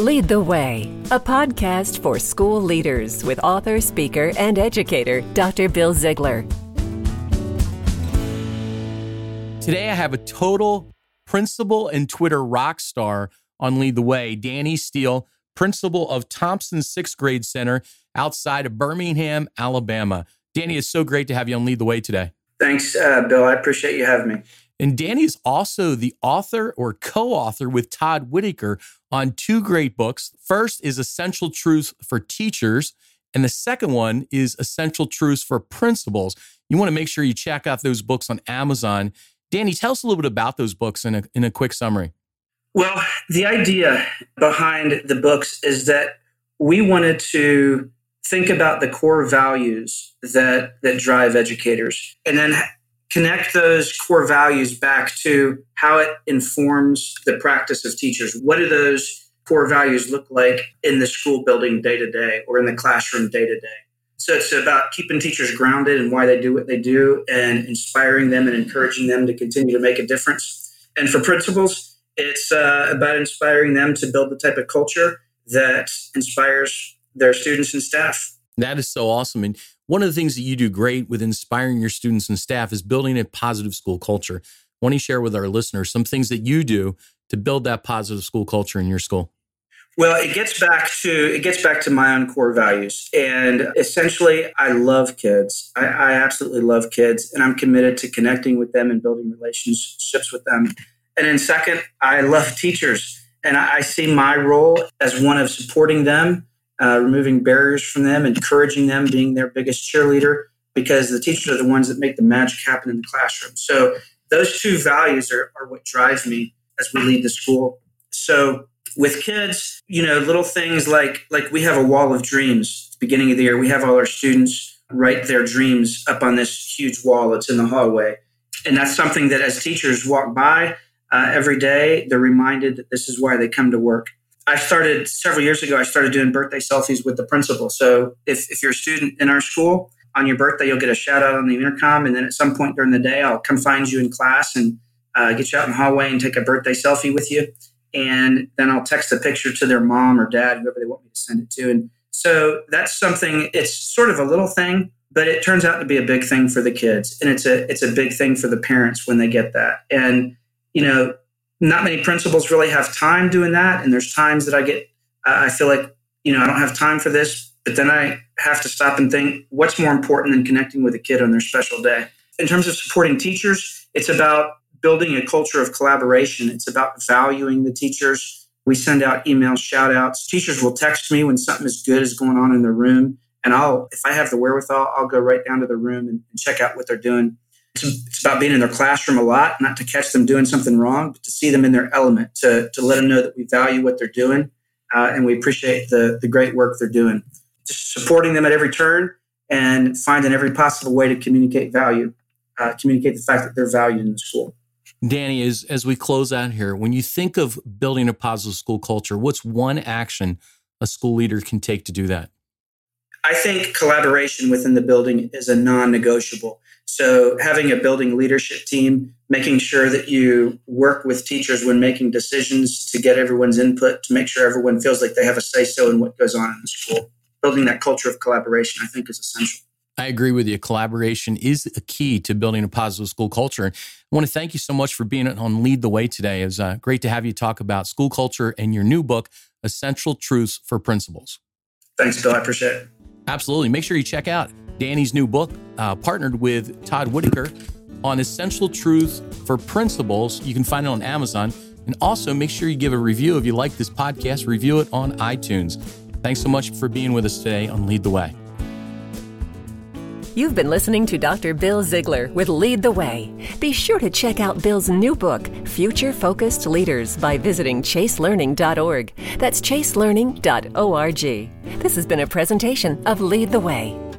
Lead the Way, a podcast for school leaders with author, speaker, and educator Dr. Bill Ziegler. Today, I have a total principal and Twitter rock star on Lead the Way, Danny Steele, principal of Thompson Sixth Grade Center outside of Birmingham, Alabama. Danny, it's so great to have you on Lead the Way today. Thanks, uh, Bill. I appreciate you having me. And Danny is also the author or co author with Todd Whitaker on two great books. First is Essential Truths for Teachers, and the second one is Essential Truths for Principals. You want to make sure you check out those books on Amazon. Danny, tell us a little bit about those books in a, in a quick summary. Well, the idea behind the books is that we wanted to think about the core values that that drive educators and then connect those core values back to how it informs the practice of teachers. What do those core values look like in the school building day to day or in the classroom day to day? So it's about keeping teachers grounded and why they do what they do and inspiring them and encouraging them to continue to make a difference. And for principals, it's uh, about inspiring them to build the type of culture that inspires their students and staff. That is so awesome. And one of the things that you do great with inspiring your students and staff is building a positive school culture. Why don't you share with our listeners some things that you do to build that positive school culture in your school? Well, it gets back to it gets back to my own core values, and essentially, I love kids. I, I absolutely love kids, and I'm committed to connecting with them and building relationships with them. And then, second, I love teachers, and I, I see my role as one of supporting them uh, removing barriers from them, encouraging them, being their biggest cheerleader, because the teachers are the ones that make the magic happen in the classroom. So those two values are, are what drive me as we lead the school. So with kids, you know, little things like like we have a wall of dreams. Beginning of the year, we have all our students write their dreams up on this huge wall that's in the hallway, and that's something that as teachers walk by uh, every day, they're reminded that this is why they come to work. I started several years ago, I started doing birthday selfies with the principal. So if, if you're a student in our school, on your birthday, you'll get a shout out on the intercom. And then at some point during the day, I'll come find you in class and uh, get you out in the hallway and take a birthday selfie with you. And then I'll text a picture to their mom or dad, whoever they want me to send it to. And so that's something, it's sort of a little thing, but it turns out to be a big thing for the kids. And it's a, it's a big thing for the parents when they get that. And, you know, not many principals really have time doing that. And there's times that I get, I feel like, you know, I don't have time for this, but then I have to stop and think what's more important than connecting with a kid on their special day. In terms of supporting teachers, it's about building a culture of collaboration. It's about valuing the teachers. We send out email shout outs. Teachers will text me when something as good is going on in their room. And I'll, if I have the wherewithal, I'll go right down to the room and check out what they're doing. It's, it's, about being in their classroom a lot, not to catch them doing something wrong, but to see them in their element, to, to let them know that we value what they're doing uh, and we appreciate the, the great work they're doing. Just supporting them at every turn and finding every possible way to communicate value, uh, communicate the fact that they're valued in the school. Danny, as, as we close out here, when you think of building a positive school culture, what's one action a school leader can take to do that? I think collaboration within the building is a non negotiable. So, having a building leadership team, making sure that you work with teachers when making decisions to get everyone's input, to make sure everyone feels like they have a say so in what goes on in the school. Building that culture of collaboration, I think, is essential. I agree with you. Collaboration is a key to building a positive school culture. I want to thank you so much for being on Lead the Way today. It was uh, great to have you talk about school culture and your new book, Essential Truths for Principals. Thanks, Bill. I appreciate it. Absolutely. Make sure you check out Danny's new book, uh, partnered with Todd Whitaker on essential truths for principals. You can find it on Amazon. And also make sure you give a review if you like this podcast, review it on iTunes. Thanks so much for being with us today on Lead the Way. You've been listening to Dr. Bill Ziegler with Lead the Way. Be sure to check out Bill's new book, Future Focused Leaders, by visiting chaselearning.org. That's chaselearning.org. This has been a presentation of Lead the Way.